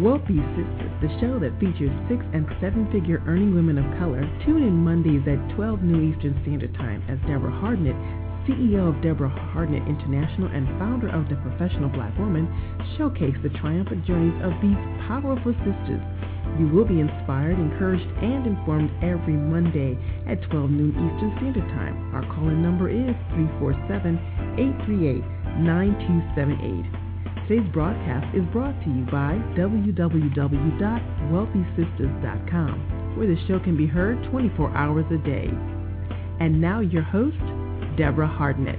Wealthy Sisters, the show that features six and seven figure earning women of color. Tune in Mondays at 12 noon Eastern Standard Time as Deborah Hardnett, CEO of Deborah Hardnett International and founder of The Professional Black Woman, showcase the triumphant journeys of these powerful sisters. You will be inspired, encouraged, and informed every Monday at 12 noon Eastern Standard Time. Our call-in number is 347 838 9278. Today's broadcast is brought to you by www.wealthysisters.com, where the show can be heard 24 hours a day. And now your host, Deborah Hardnett.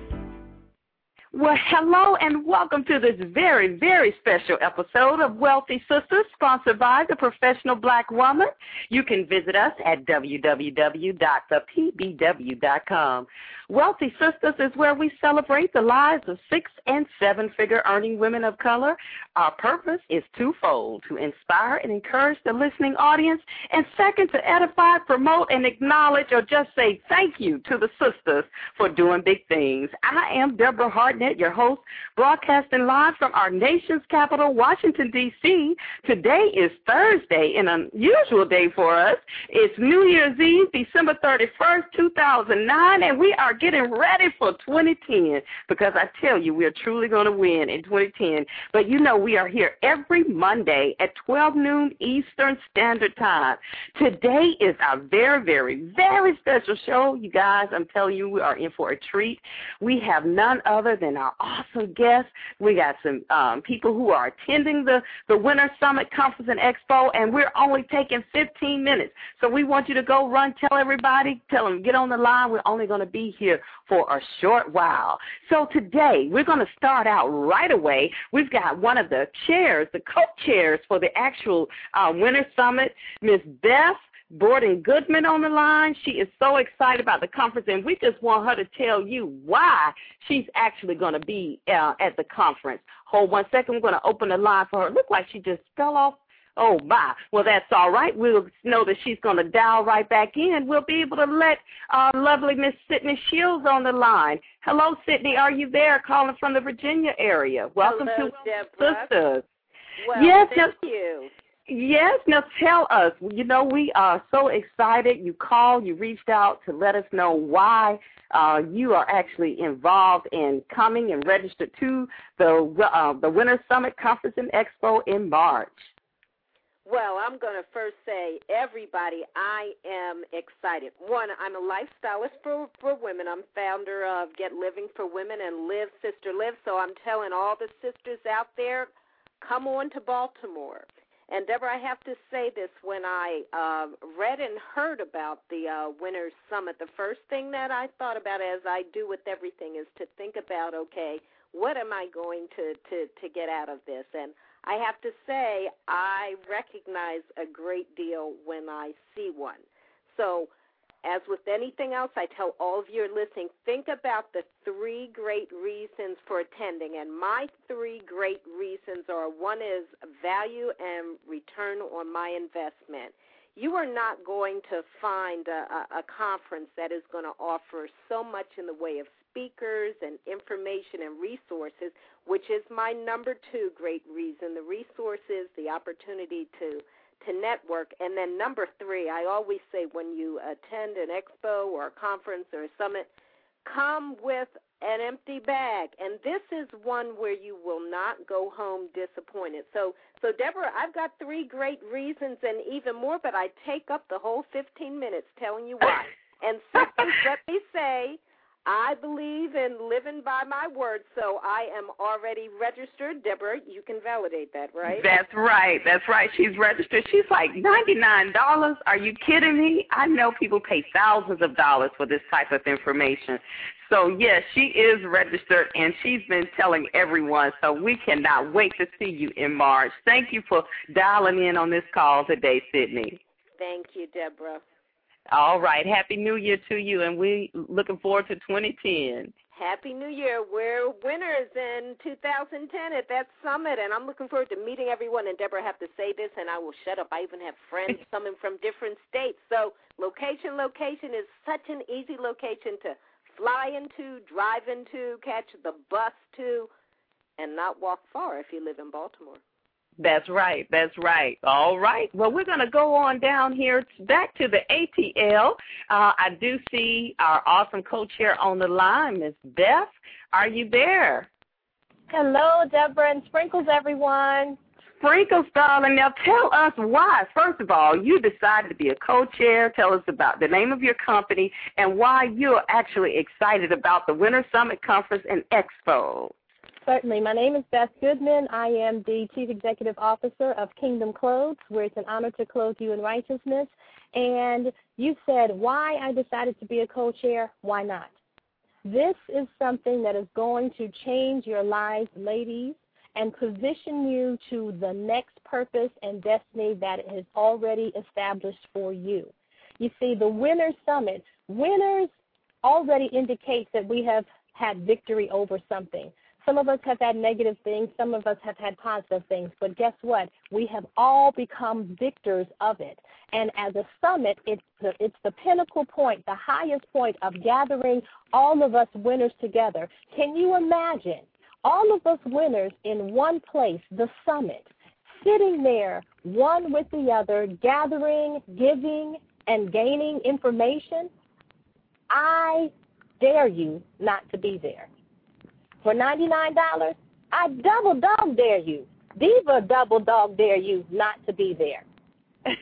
Well, hello and welcome to this very, very special episode of Wealthy Sisters, sponsored by the Professional Black Woman. You can visit us at www.thepbw.com. Wealthy Sisters is where we celebrate the lives of six and seven figure earning women of color. Our purpose is twofold to inspire and encourage the listening audience, and second, to edify, promote, and acknowledge or just say thank you to the sisters for doing big things. I am Deborah Hardnett, your host, broadcasting live from our nation's capital, Washington, D.C. Today is Thursday, an unusual day for us. It's New Year's Eve, December 31st, 2009, and we are getting ready for 2010 because I tell you, we're truly going to win in 2010. But you know, we are here every Monday at 12 noon Eastern Standard Time. Today is our very, very, very special show, you guys. I'm telling you, we are in for a treat. We have none other than our awesome guests. We got some um, people who are attending the, the Winner's Summit Conference and Expo, and we're only taking 15 minutes. So we want you to go run, tell everybody, tell them, get on the line. We're only going to be here for a short while. So today, we're going to start out right away. We've got one of the chairs, the co-chairs for the actual uh, Winner's Summit, Miss Beth Borden Goodman on the line. She is so excited about the conference, and we just want her to tell you why she's actually going to be uh, at the conference. Hold one second. We're going to open the line for her. Look like she just fell off Oh, my. Well, that's all right. We'll know that she's going to dial right back in. We'll be able to let our lovely Miss Sydney Shields on the line. Hello, Sydney. Are you there calling from the Virginia area? Welcome Hello, to Deborah. Sisters. Well, yes, thank now, you. Yes, now tell us. You know, we are so excited. You called, you reached out to let us know why uh, you are actually involved in coming and registered to the uh, the Winner's Summit Conference and Expo in March. Well, I'm going to first say, everybody, I am excited. One, I'm a lifestylist for, for women. I'm founder of Get Living for Women and Live Sister Live. So I'm telling all the sisters out there, come on to Baltimore. And Deborah, I have to say this: when I uh, read and heard about the uh, Winners Summit, the first thing that I thought about, as I do with everything, is to think about, okay, what am I going to to to get out of this? And I have to say, I recognize a great deal when I see one. So, as with anything else, I tell all of you listening, think about the three great reasons for attending. And my three great reasons are one is value and return on my investment. You are not going to find a, a, a conference that is going to offer so much in the way of speakers and information and resources, which is my number two great reason. The resources, the opportunity to to network, and then number three, I always say when you attend an expo or a conference or a summit, come with an empty bag. And this is one where you will not go home disappointed. So, so Deborah, I've got three great reasons and even more, but I take up the whole 15 minutes telling you why. And sisters, let me say, I believe in living by my word, so I am already registered. Deborah, you can validate that, right? That's right. That's right. She's registered. She's like $99. Are you kidding me? I know people pay thousands of dollars for this type of information. So yes, she is registered and she's been telling everyone. So we cannot wait to see you in March. Thank you for dialing in on this call today, Sydney. Thank you, Deborah. All right. Happy New Year to you, and we looking forward to 2010. Happy New Year. We're winners in 2010 at that summit, and I'm looking forward to meeting everyone. And Deborah, I have to say this, and I will shut up. I even have friends coming from different states. So, location, location is such an easy location to fly into, drive into, catch the bus to, and not walk far if you live in Baltimore. That's right. That's right. All right. Well, we're going to go on down here back to the ATL. Uh, I do see our awesome co-chair on the line, Miss Beth. Are you there? Hello, Deborah and Sprinkles, everyone. Sprinkles, darling. Now tell us why. First of all, you decided to be a co-chair. Tell us about the name of your company and why you're actually excited about the Winner's Summit Conference and Expo. Certainly. My name is Beth Goodman. I am the Chief Executive Officer of Kingdom Clothes, where it's an honor to clothe you in righteousness. And you said why I decided to be a co chair. Why not? This is something that is going to change your lives, ladies, and position you to the next purpose and destiny that it has already established for you. You see, the Winner Summit, winners already indicates that we have had victory over something. Some of us have had negative things, some of us have had positive things, but guess what? We have all become victors of it. And as a summit, it's the, it's the pinnacle point, the highest point of gathering all of us winners together. Can you imagine all of us winners in one place, the summit, sitting there, one with the other, gathering, giving, and gaining information? I dare you not to be there for $99, I double dog dare you. Diva double dog dare you not to be there.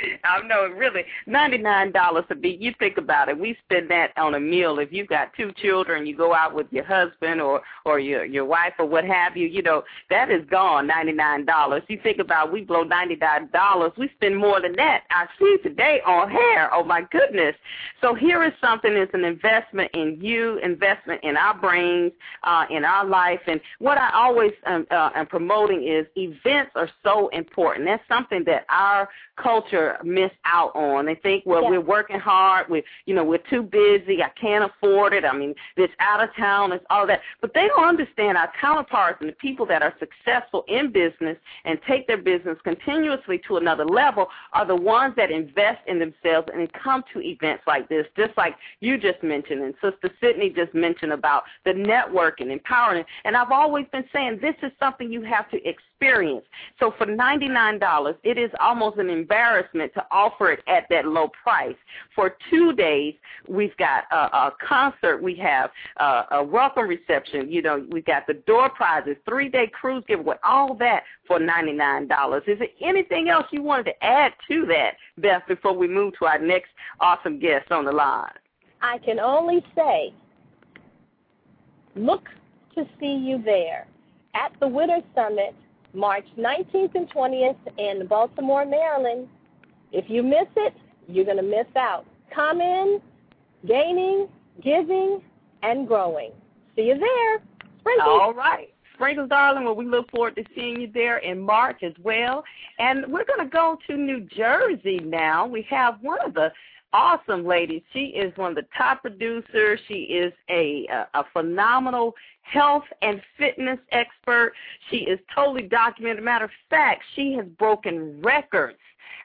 I know, really, ninety-nine dollars a be. You think about it. We spend that on a meal. If you've got two children, you go out with your husband or or your your wife or what have you. You know that is gone. Ninety-nine dollars. You think about we blow ninety-nine dollars. We spend more than that. I see today on hair. Oh my goodness. So here is something. It's an investment in you, investment in our brains, uh, in our life. And what I always um, uh, am promoting is events are so important. That's something that our culture miss out on. They think, well, Yeah. we're working hard. We, you know, we're too busy. I can't afford it. I mean, this out of town, it's all that. But they don't understand our counterparts and the people that are successful in business and take their business continuously to another level are the ones that invest in themselves and come to events like this, just like you just mentioned and Sister Sydney just mentioned about the networking, empowering. And I've always been saying this is something you have to experience. So for $99, it is almost an embarrassment to offer it at that low price. For two days, we've got a, a concert, we have a, a welcome reception, you know, we've got the door prizes, three-day cruise giveaway, all that for $99. Is there anything else you wanted to add to that, Beth, before we move to our next awesome guest on the line? I can only say, look to see you there at the Winner's Summit, March 19th and 20th in Baltimore, Maryland. If you miss it, you're going to miss out. Come in, gaining, giving, and growing. See you there. Sprinkles. All right. Sprinkles, darling, well, we look forward to seeing you there in March as well. And we're going to go to New Jersey now. We have one of the awesome ladies. She is one of the top producers. She is a, a, a phenomenal health and fitness expert. She is totally documented. Matter of fact, she has broken records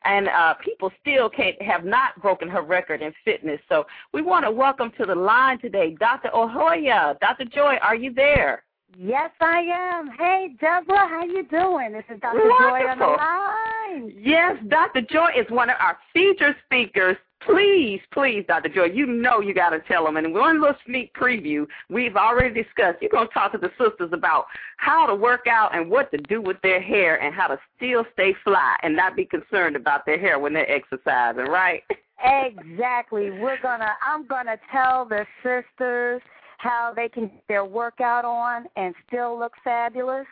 and uh, people still can't have not broken her record in fitness. So we want to welcome to the line today, Dr. Ohoya. Dr. Joy, are you there? Yes, I am. Hey, Deborah, how you doing? This is Dr. Joy on the line. Yes, Dr. Joy is one of our featured speakers. Please, please, Dr. Joy, you know you got to tell them. And one little sneak preview we've already discussed. You're going to talk to the sisters about how to work out and what to do with their hair and how to still stay fly and not be concerned about their hair when they're exercising, right? Exactly. We're gonna. I'm gonna tell the sisters how they can get their workout on and still look fabulous.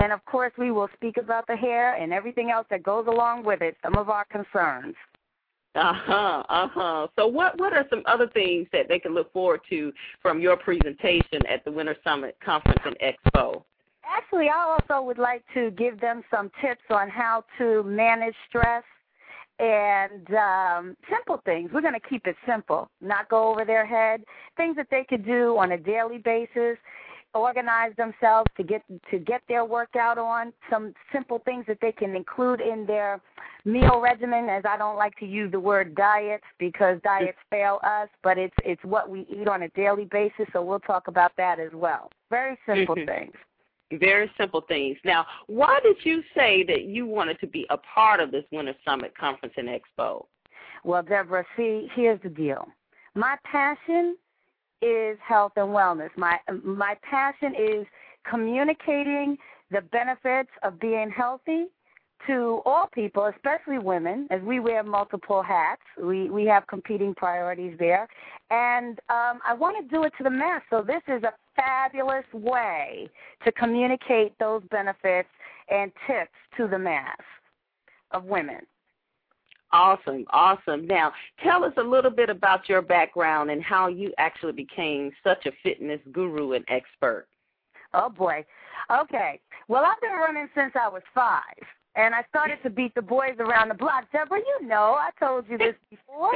And of course, we will speak about the hair and everything else that goes along with it. Some of our concerns. Uh huh. Uh huh. So, what what are some other things that they can look forward to from your presentation at the Winner's Summit Conference and Expo? Actually, I also would like to give them some tips on how to manage stress and um, simple things. We're going to keep it simple, not go over their head. Things that they could do on a daily basis, organize themselves to get to get their workout on. Some simple things that they can include in their meal regimen. As I don't like to use the word diet because diets fail us, but it's it's what we eat on a daily basis. So we'll talk about that as well. Very simple mm-hmm. things. Very simple things. Now, why did you say that you wanted to be a part of this Winner's Summit Conference and Expo? Well, Deborah, see, here's the deal. My passion is health and wellness. My my passion is communicating the benefits of being healthy to all people, especially women, as we wear multiple hats. We we have competing priorities there, and um, I want to do it to the mass. So this is a fabulous way to communicate those benefits and tips to the mass of women. Awesome, awesome. Now, tell us a little bit about your background and how you actually became such a fitness guru and expert. Oh boy. Okay. Well, I've been running since I was five and I started to beat the boys around the block. Deborah, you know, I told you this before.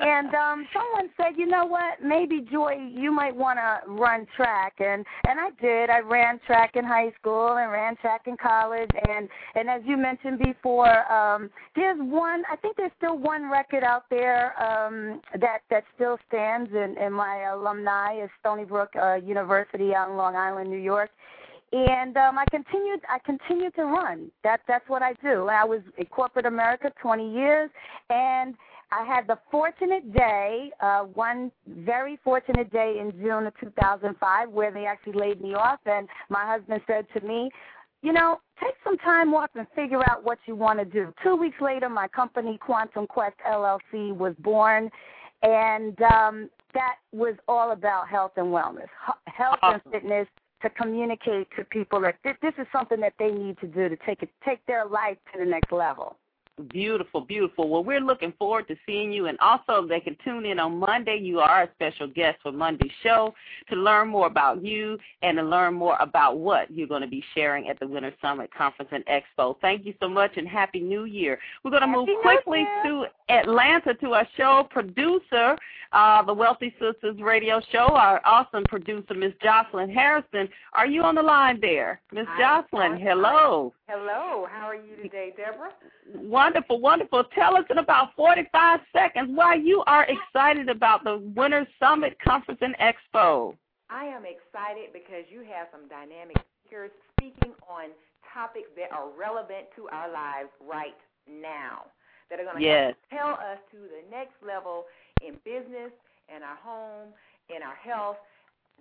and um someone said, you know what, maybe Joy, you might want to run track, and and I did. I ran track in high school and ran track in college, and and as you mentioned before, um there's one. I think there's still one record out there um that that still stands in in my alumni is Stony Brook uh, University out in Long Island, New York and um, I continued. I continued to run. That that's what I do. I was in corporate America 20 years, and I had the fortunate day, uh, one very fortunate day in June of 2005, where they actually laid me off, and my husband said to me, you know, take some time off and figure out what you want to do. Two weeks later, my company, Quantum Quest LLC, was born, and um, that was all about health and wellness, health awesome. and fitness to communicate to people that this, this is something that they need to do to take it, take their life to the next level. Beautiful, beautiful. Well, we're looking forward to seeing you, and also they can tune in on Monday. You are a special guest for Monday's show to learn more about you and to learn more about what you're going to be sharing at the Winner's Summit Conference and Expo. Thank you so much, and Happy New Year. We're going to happy move quickly to Atlanta to our show producer, uh, the Wealthy Sisters Radio Show, our awesome producer, Miss Jocelyn Harrison. Are you on the line there, Miss Jocelyn? Hello. Hello. How are you today, Deborah? Wonderful, wonderful. Wonderful. Tell us in about 45 seconds why you are excited about the Winner's Summit Conference and Expo. I am excited because you have some dynamic speakers speaking on topics that are relevant to our lives right now, that are going to yes. tell us to the next level in business, in our home, in our health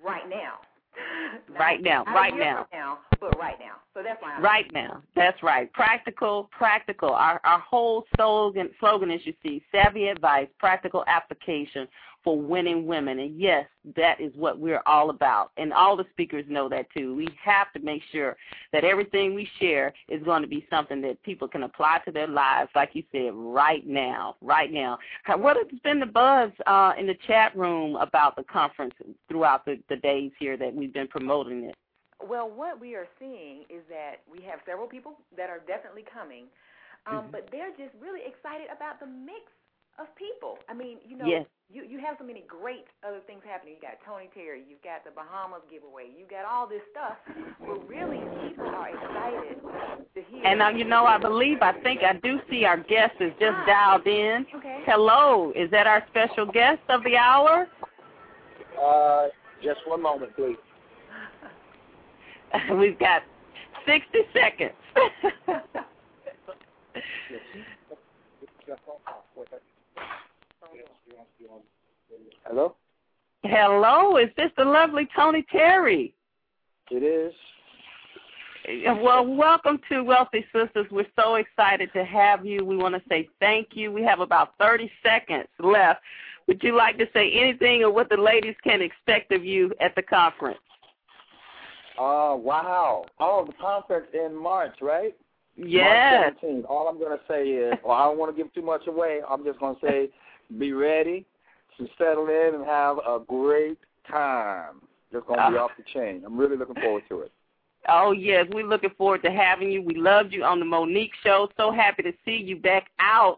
right now. right now, right now. now. But right now. So that's why. Right now. That's right. Practical, practical. Our our whole slogan slogan is you see, savvy advice, practical application for winning women. And yes, that is what we're all about. And all the speakers know that too. We have to make sure that everything we share is going to be something that people can apply to their lives, like you said, right now. Right now. What has been the buzz uh, in the chat room about the conference throughout the, the days here that we've been promoting it? Well, what we are seeing is that we have several people that are definitely coming, um, mm-hmm. but they're just really excited about the mix of people. I mean, you know, yes. you you have so many great other things happening. You got Tony Terry, you've got the Bahamas giveaway, you got all this stuff. But really, people are excited to hear. And now, you know, I believe, I think, I do see our guest is just Hi. dialed in. Okay. Hello, is that our special guest of the hour? Uh, just one moment, please. We've got 60 seconds. Hello? Hello, is this the lovely Tony Terry? It is. Well, welcome to Wealthy Sisters. We're so excited to have you. We want to say thank you. We have about 30 seconds left. Would you like to say anything or what the ladies can expect of you at the conference? Uh, wow. Oh, the conference in March, right? Yes. March 17th. All I'm going to say is, well, I don't want to give too much away. I'm just going to say, be ready to settle in and have a great time. Just going to be Ah. off the chain. I'm really looking forward to it. Oh yes, we're looking forward to having you. We loved you on the Mo'Nique show. So happy to see you back out.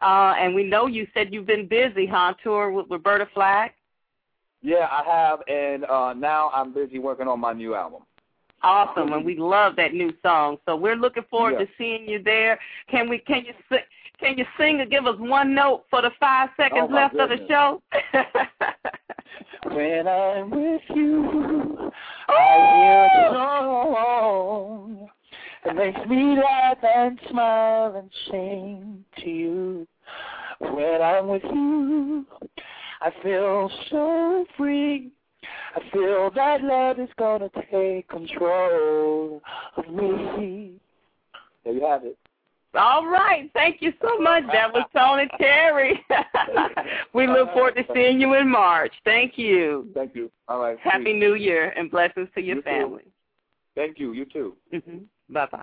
Uh, and we know you said you've been busy, huh? Tour with Roberta Flack. Yeah, I have, and uh, now I'm busy working on my new album. Awesome, and we love that new song. So we're looking forward Yeah. to seeing you there. Can we? Can you sing? Can you sing or give us one note for the five seconds Oh, left of the show? When I'm with you, I oh! hear a song. It makes me laugh and smile and sing to you. When I'm with you, I feel so free. I feel that love is gonna take control of me. There you have it. All right. Thank you so much. That was Tony Terry. we look forward to seeing you in March. Thank you. Thank you. All right. Happy sweet. New Year and blessings to your You too. family. Thank you. You too. hmm Bye bye.